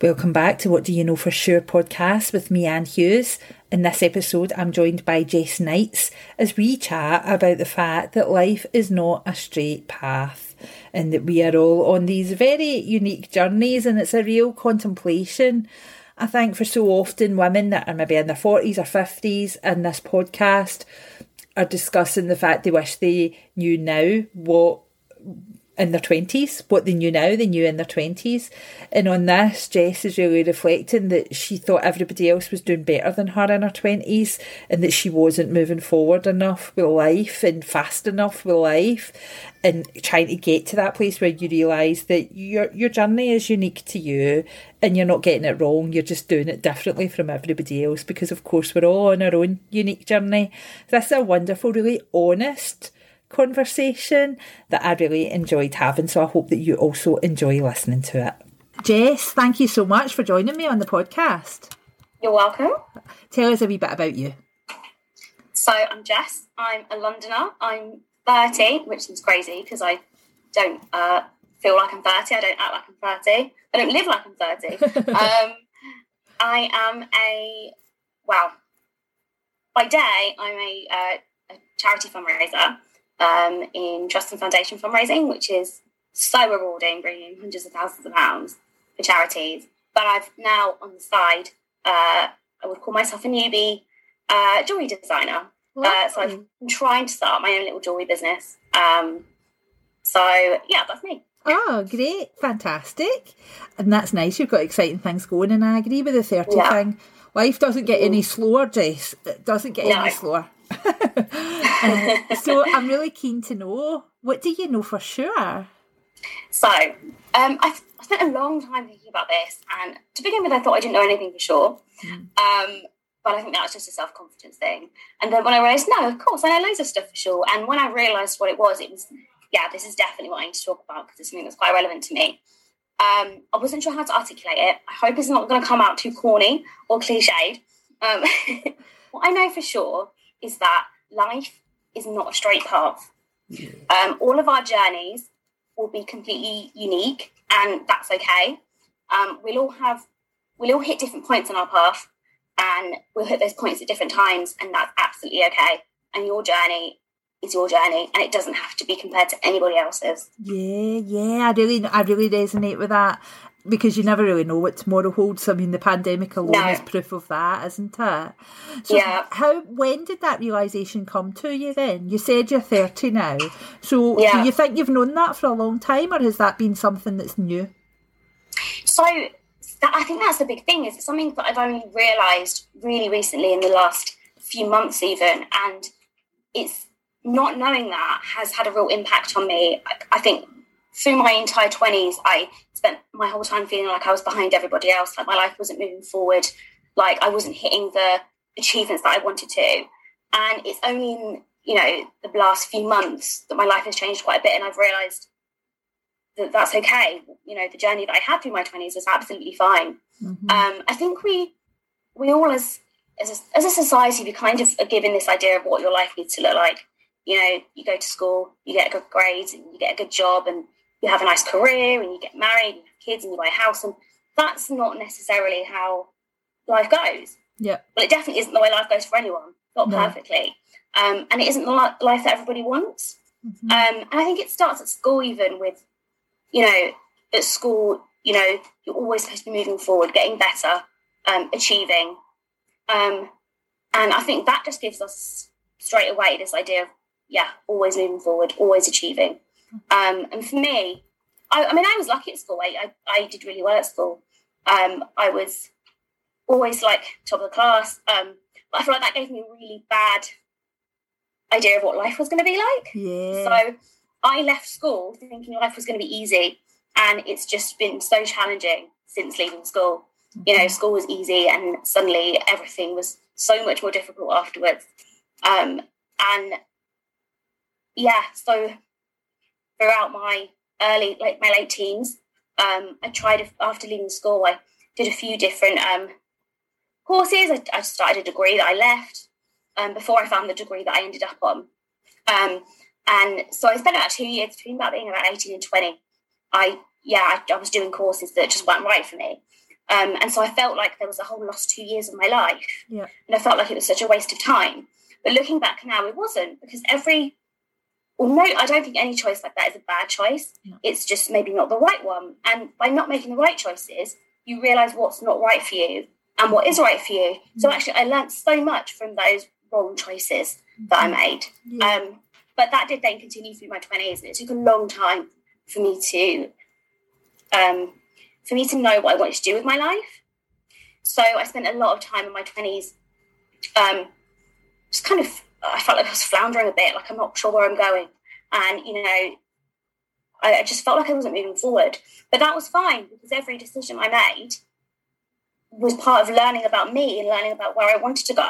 Welcome back to What Do You Know For Sure podcast with me, Anne Hughes. In this episode, I'm joined by Jess Knights as we chat about the fact that life is not a straight path and that we are all on these very unique journeys and it's a real contemplation. I think for so often women that are maybe in their 40s or 50s in this podcast are discussing the fact they wish they knew now what in their 20s, what they knew now, they knew in their 20s. And on this, Jess is really reflecting that she thought everybody else was doing better than her in her 20s and that she wasn't moving forward enough with life and fast enough with life and trying to get to that place where you realise that your your journey is unique to you and you're not getting it wrong, you're just doing it differently from everybody else because of course we're all on our own unique journey. This is a wonderful, really honest conversation that I really enjoyed having. So I hope that you also enjoy listening to it. Jess, thank you so much for joining me on the podcast. You're welcome. Tell us a wee bit about you. So I'm Jess. I'm a Londoner. I'm 30, which is crazy because I don't uh, feel like I'm 30. I don't act like I'm 30. I don't live like I'm 30. um, I am a, well, By day, I'm a, uh, a charity fundraiser um, in Trust and Foundation fundraising, which is so rewarding, bringing hundreds of thousands of pounds for charities. But I've now on the side, uh, I would call myself a newbie uh, jewelry designer. Uh, so I've been trying to start my own little jewelry business. Um, so yeah, that's me. Oh, great, fantastic, and that's nice. You've got exciting things going, and I agree with the thirty yeah. thing. Life doesn't get any slower, Jess. It doesn't get no. any slower. Uh, so I'm really keen to know what do you know for sure? So um, I've spent a long time thinking about this, and to begin with, I thought I didn't know anything for sure. Mm. Um, but I think that was just a self confidence thing. And then when I realised, no, of course, I know loads of stuff for sure. And when I realised what it was, it was, yeah, this is definitely what I need to talk about because it's something that's quite relevant to me. Um, I wasn't sure how to articulate it. I hope it's not going to come out too corny or cliched. Um, what I know for sure is that life is not a straight path. Yeah. Um, all of our journeys will be completely unique, and that's okay. Um, we'll all have, we'll all hit different points on our path, and we'll hit those points at different times, and that's absolutely okay. And your journey is your journey, and it doesn't have to be compared to anybody else's. Yeah, yeah, I really, I really resonate with that because you never really know what tomorrow holds. I mean, the pandemic alone no. is proof of that, isn't it? So yeah. How? When did that realization come to you? Then you said you're thirty now. So yeah. do you think you've known that for a long time, or has that been something that's new? So that, I think that's the big thing. Is it something that I've only realised really recently in the last few months, even, and it's not knowing that has had a real impact on me. I, I think through my entire 20s, I spent my whole time feeling like I was behind everybody else, like my life wasn't moving forward, like I wasn't hitting the achievements that I wanted to. And it's only in, you know, the last few months that my life has changed quite a bit and I've realized that that's okay. You know, the journey that I had through my 20s was absolutely fine. Mm-hmm. Um, I think we, we all as, as a, as a society, we kind of are given this idea of what your life needs to look like. You know, you go to school, you get good grades, and you get a good job, and you have a nice career and you get married, and you have kids and you buy a house, and that's not necessarily how life goes. Yeah. Well, it definitely isn't the way life goes for anyone, not no. perfectly. Um, and it isn't the life that everybody wants. Mm-hmm. Um, and I think it starts at school, even with, you know, at school, you know, you're always supposed to be moving forward, getting better, um, achieving. Um, and I think that just gives us straight away this idea of, yeah, always moving forward, always achieving. Um, and for me, I, I, mean, I was lucky at school. I, I, I did really well at school. Um, I was always like top of the class. Um, but I feel like that gave me a really bad idea of what life was going to be like. Yeah. So I left school thinking life was going to be easy, and it's just been so challenging since leaving school. You know, mm-hmm. school was easy, and suddenly everything was so much more difficult afterwards. Um, and yeah, so throughout my early, like my late teens. Um, I tried after leaving school. I did a few different um, courses. I, I, started a degree that I left um, before I found the degree that I ended up on. Um, and so I spent about two years between about being about eighteen and twenty. I yeah, I, I was doing courses that just weren't right for me. Um, and so I felt like there was a whole lost two years of my life. Yeah. And I felt like it was such a waste of time. But looking back now, it wasn't because every, well, no, I don't think any choice like that is a bad choice. It's just maybe not the right one. And by not making the right choices, you realize what's not right for you and what is right for you. So actually, I learned so much from those wrong choices that I made. Yeah. Um, but that did then continue through my 20s. And it took a long time for me to um, for me to know what I wanted to do with my life. So I spent a lot of time in my 20s um, just kind of, I felt like I was floundering a bit, like I'm not sure where I'm going. And, you know, I, just felt like I wasn't moving forward. But that was fine because every decision I made was part of learning about me and learning about where I wanted to go.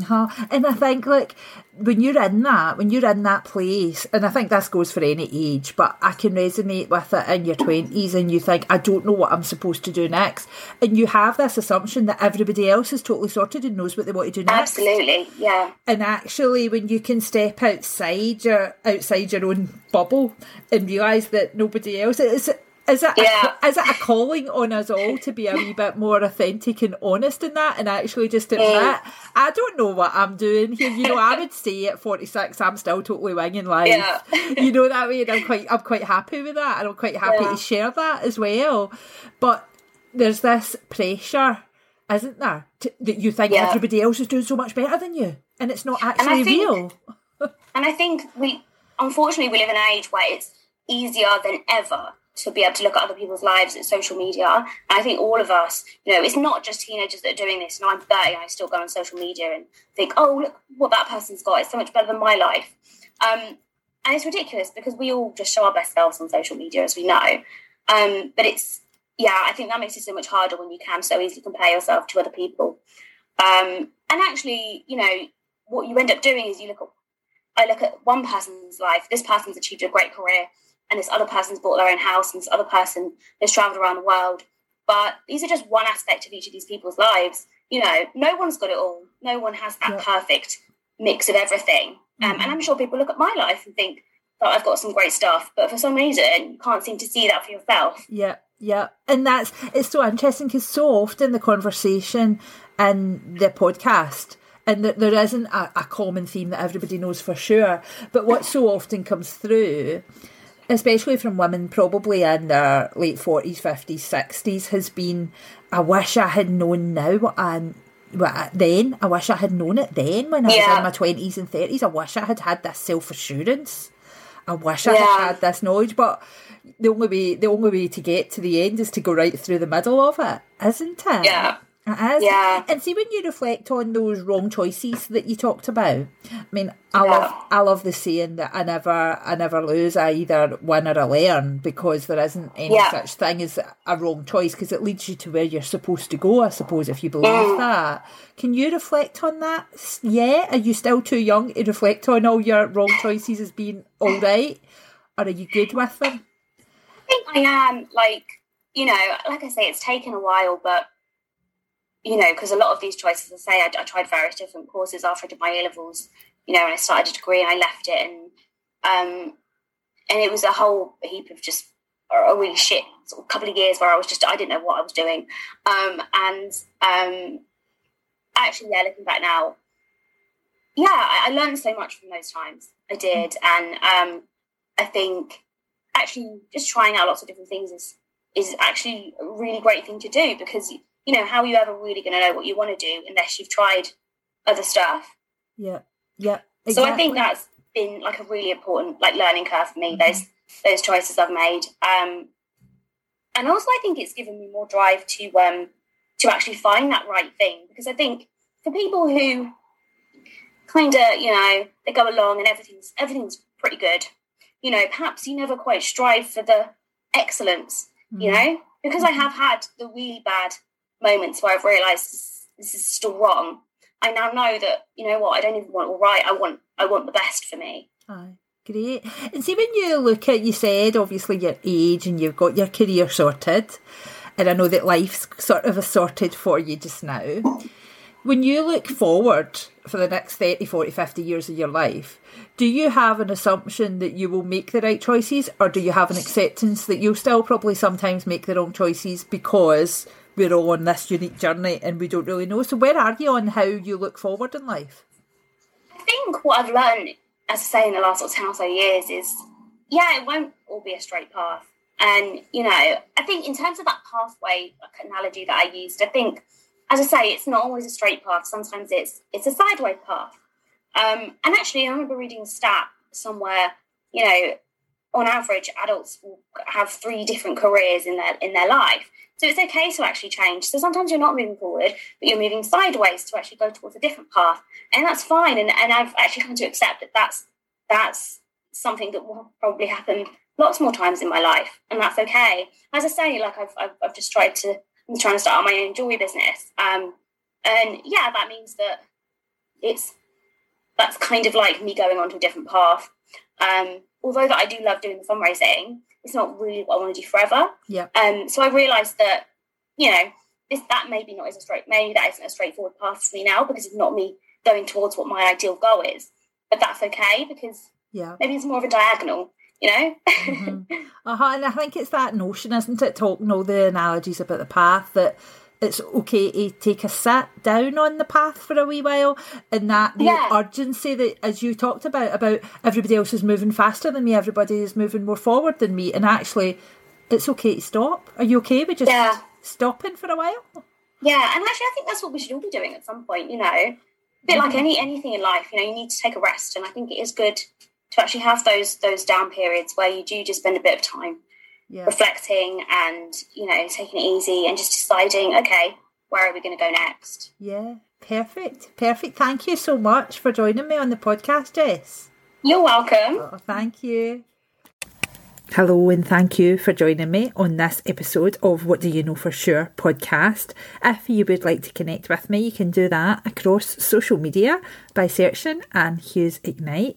Uh-huh. And I think like when you're in that, when you're in that place, and I think this goes for any age, but I can resonate with it in your twenties and you think, I don't know what I'm supposed to do next. And you have this assumption that everybody else is totally sorted and knows what they want to do next. Absolutely, yeah. And actually when you can step outside your outside your own bubble and realise that nobody else is is it, Yeah. a, is it a calling on us all to be a wee bit more authentic and honest in that and actually just admit, Mm. I don't know what I'm doing here. You know, I would say at 46, I'm still totally winging life. Yeah. you know that way, and I'm quite, I'm quite happy with that, and I'm quite happy Yeah. to share that as well. But there's this pressure, isn't there, to, that you think Yeah. everybody else is doing so much better than you, and it's not actually think- real. And I think we, unfortunately, we live in an age where it's easier than ever to be able to look at other people's lives at social media. And I think all of us, you know, it's not just teenagers that are doing this. And I'm 30 and I still go on social media and think, oh, look what that person's got. It's so much better than my life. Um, and it's ridiculous because we all just show our best selves on social media, as we know. Um, but it's, yeah, I think that makes it so much harder when you can so easily compare yourself to other people. Um, and actually, you know, what you end up doing is you look at I look at one person's life, this person's achieved a great career, and this other person's bought their own house, and this other person has traveled around the world. But these are just one aspect of each of these people's lives. You know, no one's got it all. No one has that Yeah. perfect mix of everything. Um, and I'm sure people look at my life and think that I've got some great stuff, but for some reason, you can't seem to see that for yourself. Yeah, yeah, and that's it's so interesting because so often the conversation in the podcast. And that there isn't a, a common theme that everybody knows for sure. But what so often comes through especially from women probably in their late 40s, 50s, 60s, has been, I wish I had known now um, what I what, then. I wish I had known it then when I was in my 20s and 30s. I wish I had had this self assurance. I wish I had had this knowledge, but the only way the only way to get to the end is to go right through the middle of it, isn't it? Yeah. It is. Yeah. And see when you reflect on those wrong choices that you talked about. I mean, I Yeah. love I love the saying that I never I never lose, I either win or I learn because there isn't any Yeah. such thing as a wrong choice because it leads you to where you're supposed to go, I suppose, if you believe mm. that. Can you reflect on that? Yeah? Are you still too young to reflect on all your wrong choices as being all right? Or are you good with them? I think I am like you know, like I say, it's taken a while, but you know, because a lot of these choices, I say, I, I tried various different courses after I did my A levels. You know, and I started a degree and I left it, and um, and it was a whole heap of just a really shit sort of couple of years where I was just I didn't know what I was doing, um, and um, actually, yeah, looking back now, yeah, I, I learned so much from those times. I did, and um, I think actually just trying out lots of different things is is actually a really great thing to do because you know how are you ever really going to know what you want to do unless you've tried other stuff. Yeah. Yeah. So I think that's been like a really important like learning curve for me. Mhm. Those those choices I've made, um, and also I think it's given me more drive to um to actually find that right thing because I think for people who kind of you know they go along and everything's everything's pretty good, you know perhaps you never quite strive for the excellence, you Mhm. know because I have had the really bad moments where I've realised this, this is still wrong. I now know that you know what I don't even want all right. I want I want the best for me. Aye, great. And see, when you look at, you said obviously your age and you've got your career sorted, and I know that life's sort of assorted for you just now. When you look forward for the next 30, 40, 50 years of your life, do you have an assumption that you will make the right choices or do you have an acceptance that you'll still probably sometimes make the wrong choices because we're all on this unique journey and we don't really know? So, where are you on how you look forward in life? I think what I've learned, as I say, in the last sort of 10 or so years is yeah, it won't all be a straight path. And, you know, I think in terms of that pathway analogy that I used, I think, as I say, it's not always a straight path. Sometimes it's it's a sideways path. Um, and actually, I remember reading a stat somewhere, you know, on average, adults will have three different careers in their in their life. So it's okay to actually change. So sometimes you're not moving forward, but you're moving sideways to actually go towards a different path, and that's fine. And and I've actually come to accept that that's that's something that will probably happen lots more times in my life, and that's okay. As I say, like I've I've, I've just tried to I'm trying to start my own jewelry business, um, and yeah, that means that it's that's kind of like me going onto a different path. Um, although that I do love doing the fundraising, it's not really what I want to do forever. Yeah. Um, so I realised that, you know, this that maybe not as a straight maybe that isn't a straightforward path for me now because it's not me going towards what my ideal goal is. But that's okay because yeah, maybe it's more of a diagonal, you know. mm-hmm. Uh-huh. And I think it's that notion, isn't it? Talking all the analogies about the path that it's okay to take a sit down on the path for a wee while and that the yeah. urgency that as you talked about about everybody else is moving faster than me everybody is moving more forward than me and actually it's okay to stop are you okay with just yeah. stopping for a while yeah and actually i think that's what we should all be doing at some point you know a bit mm-hmm. like any anything in life you know you need to take a rest and i think it is good to actually have those those down periods where you do just spend a bit of time yeah. reflecting and you know taking it easy and just deciding okay where are we going to go next yeah perfect perfect thank you so much for joining me on the podcast jess you're welcome oh, thank you Hello, and thank you for joining me on this episode of What Do You Know For Sure podcast. If you would like to connect with me, you can do that across social media by searching Anne Hughes Ignite.